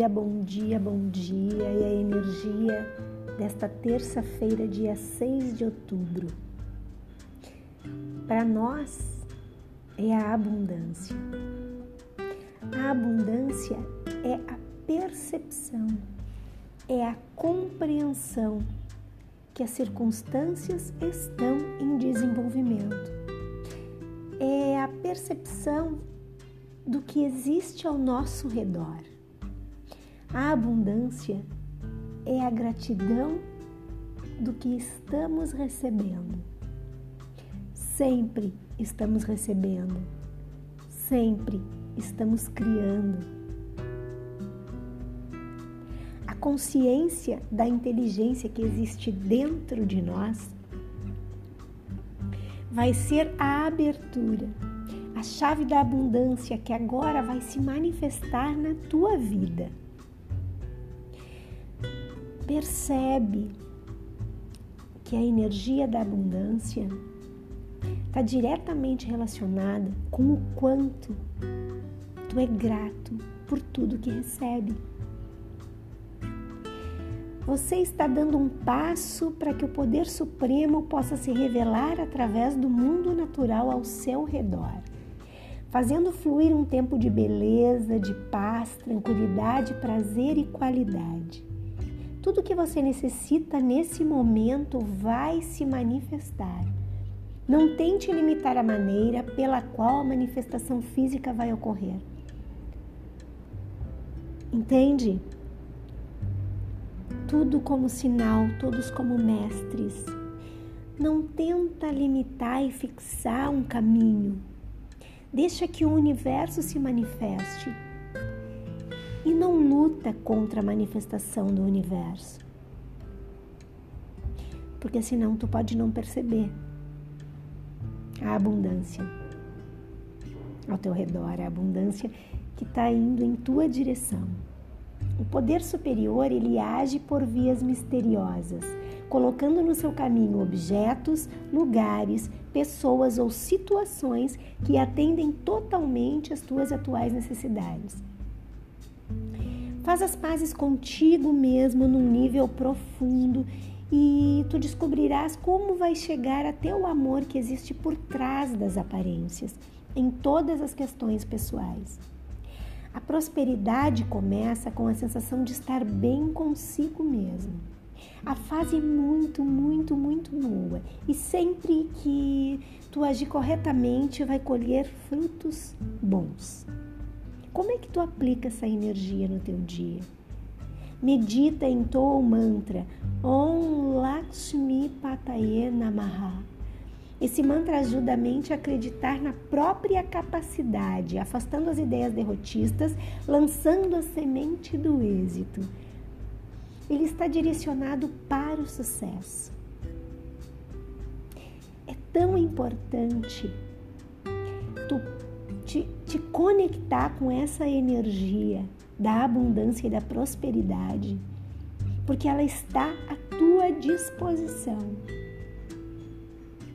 dia, bom dia, bom dia e a energia desta terça-feira, dia 6 de outubro. Para nós é a abundância. A abundância é a percepção, é a compreensão que as circunstâncias estão em desenvolvimento. É a percepção do que existe ao nosso redor. A abundância é a gratidão do que estamos recebendo. Sempre estamos recebendo, sempre estamos criando. A consciência da inteligência que existe dentro de nós vai ser a abertura a chave da abundância que agora vai se manifestar na tua vida. Percebe que a energia da abundância está diretamente relacionada com o quanto tu é grato por tudo que recebe. Você está dando um passo para que o poder supremo possa se revelar através do mundo natural ao seu redor fazendo fluir um tempo de beleza, de paz, tranquilidade, prazer e qualidade. Tudo que você necessita nesse momento vai se manifestar. Não tente limitar a maneira pela qual a manifestação física vai ocorrer. Entende? Tudo como sinal, todos como mestres. Não tenta limitar e fixar um caminho Deixa que o universo se manifeste e não luta contra a manifestação do universo. Porque senão tu pode não perceber a abundância ao teu redor, a abundância que está indo em tua direção. O poder superior ele age por vias misteriosas colocando no seu caminho objetos, lugares, pessoas ou situações que atendem totalmente às tuas atuais necessidades. Faz as pazes contigo mesmo num nível profundo e tu descobrirás como vai chegar até o amor que existe por trás das aparências, em todas as questões pessoais. A prosperidade começa com a sensação de estar bem consigo mesmo a fase é muito, muito, muito boa. E sempre que tu agir corretamente, vai colher frutos bons. Como é que tu aplica essa energia no teu dia? Medita em o mantra Om Lakshmi Pataye Namaha. Esse mantra ajuda a mente a acreditar na própria capacidade, afastando as ideias derrotistas, lançando a semente do êxito ele está direcionado para o sucesso. É tão importante te, conectar com essa energia da abundância e da prosperidade, porque ela está à tua disposição.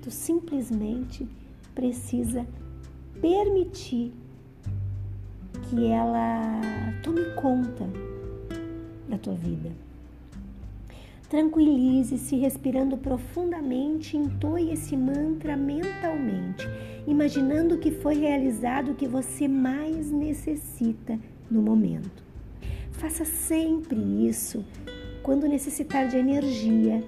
Tu simplesmente precisa permitir que ela tome conta da tua vida. Tranquilize-se respirando profundamente, entoie esse mantra mentalmente, imaginando que foi realizado o que você mais necessita no momento. Faça sempre isso quando necessitar de energia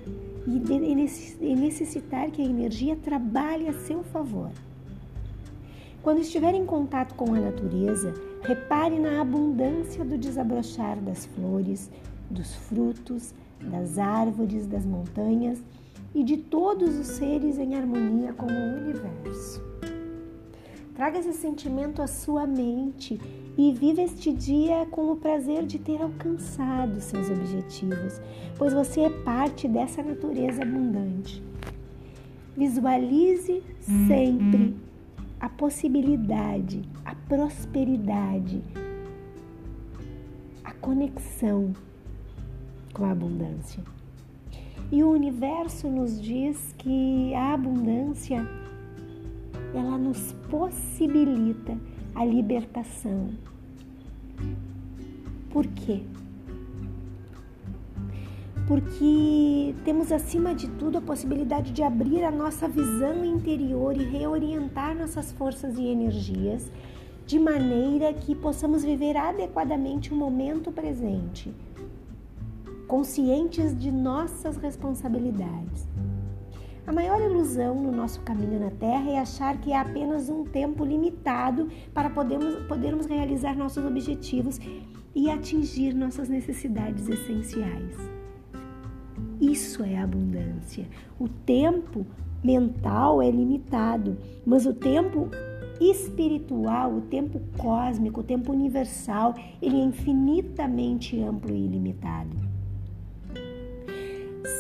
e necessitar que a energia trabalhe a seu favor. Quando estiver em contato com a natureza, repare na abundância do desabrochar das flores, dos frutos, das árvores, das montanhas e de todos os seres em harmonia com o universo. Traga esse sentimento à sua mente e viva este dia com o prazer de ter alcançado seus objetivos, pois você é parte dessa natureza abundante. Visualize sempre a possibilidade, a prosperidade, a conexão com a abundância. E o universo nos diz que a abundância ela nos possibilita a libertação. Por quê? Porque temos acima de tudo a possibilidade de abrir a nossa visão interior e reorientar nossas forças e energias de maneira que possamos viver adequadamente o momento presente, conscientes de nossas responsabilidades. A maior ilusão no nosso caminho na Terra é achar que há apenas um tempo limitado para podermos, podermos realizar nossos objetivos e atingir nossas necessidades essenciais. Isso é abundância. O tempo mental é limitado, mas o tempo espiritual, o tempo cósmico, o tempo universal, ele é infinitamente amplo e ilimitado.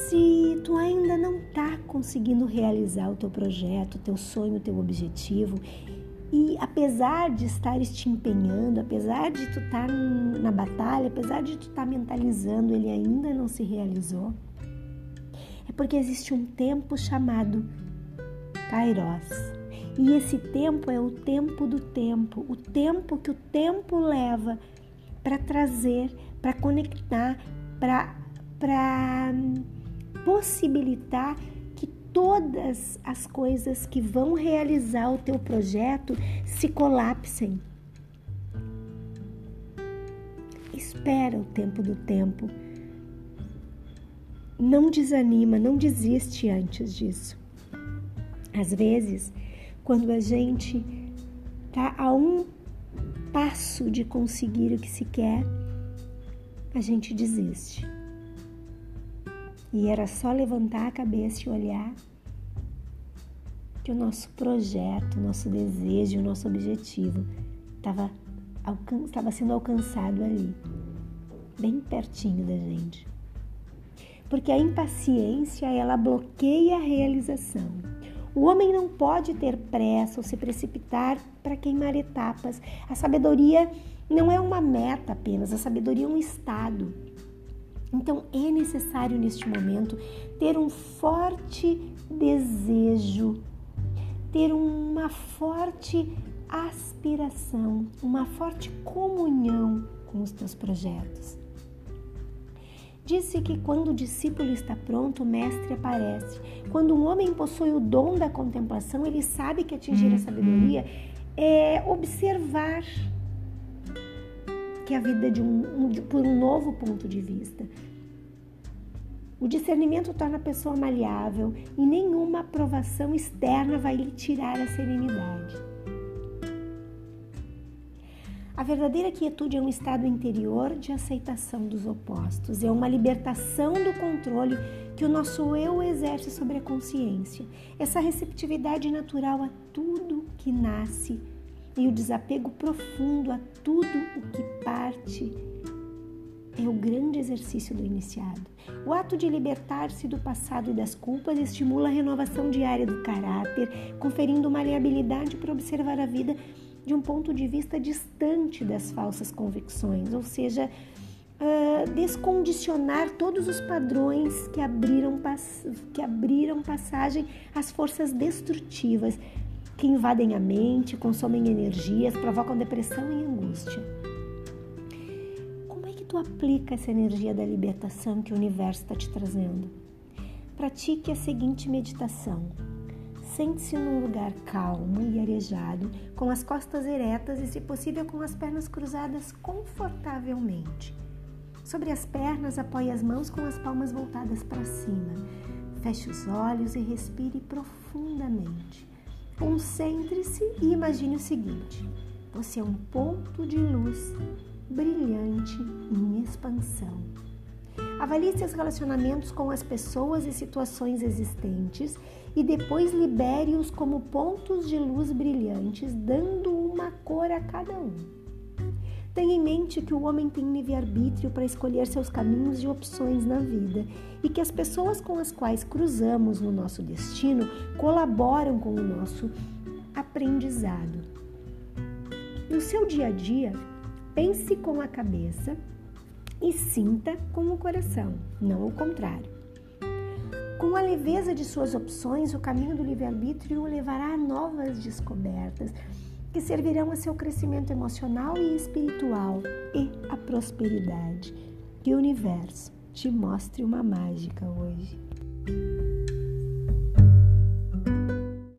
Se tu ainda não está conseguindo realizar o teu projeto, o teu sonho, o teu objetivo, e apesar de estares te empenhando, apesar de tu estar tá na batalha, apesar de tu estar tá mentalizando, ele ainda não se realizou, é porque existe um tempo chamado Kairos. E esse tempo é o tempo do tempo, o tempo que o tempo leva para trazer, para conectar, para possibilitar que todas as coisas que vão realizar o teu projeto se colapsem. Espera o tempo do tempo. Não desanima, não desiste antes disso. Às vezes, quando a gente está a um passo de conseguir o que se quer, a gente desiste. E era só levantar a cabeça e olhar que o nosso projeto, o nosso desejo, o nosso objetivo estava estava sendo alcançado ali, bem pertinho da gente. Porque a impaciência, ela bloqueia a realização. O homem não pode ter pressa ou se precipitar para queimar etapas. A sabedoria não é uma meta apenas, a sabedoria é um estado. Então é necessário neste momento ter um forte desejo, ter uma forte aspiração, uma forte comunhão com os teus projetos. Disse que quando o discípulo está pronto, o mestre aparece. Quando um homem possui o dom da contemplação, ele sabe que atingir a sabedoria é observar que a vida de um, um, por um novo ponto de vista. O discernimento torna a pessoa maleável e nenhuma aprovação externa vai lhe tirar a serenidade. A verdadeira quietude é um estado interior de aceitação dos opostos, é uma libertação do controle que o nosso eu exerce sobre a consciência. Essa receptividade natural a tudo que nasce e o desapego profundo a tudo o que parte é o grande exercício do iniciado. O ato de libertar-se do passado e das culpas estimula a renovação diária do caráter, conferindo maleabilidade para observar a vida de um ponto de vista distante das falsas convicções, ou seja, uh, descondicionar todos os padrões que abriram, que abriram passagem às forças destrutivas, que invadem a mente, consomem energias, provocam depressão e angústia. Como é que tu aplica essa energia da libertação que o universo está te trazendo? Pratique a seguinte meditação. Sente-se num lugar calmo e arejado, com as costas eretas e, se possível, com as pernas cruzadas confortavelmente. Sobre as pernas, apoie as mãos com as palmas voltadas para cima. Feche os olhos e respire profundamente. Concentre-se e imagine o seguinte: você é um ponto de luz brilhante em expansão. Avalie seus relacionamentos com as pessoas e situações existentes e depois libere-os como pontos de luz brilhantes, dando uma cor a cada um. Tenha em mente que o homem tem livre-arbítrio para escolher seus caminhos e opções na vida e que as pessoas com as quais cruzamos no nosso destino colaboram com o nosso aprendizado. No seu dia a dia, pense com a cabeça e sinta com o coração, não o contrário. Com a leveza de suas opções, o caminho do livre-arbítrio o levará a novas descobertas que servirão a seu crescimento emocional e espiritual e à prosperidade. Que o universo te mostre uma mágica hoje.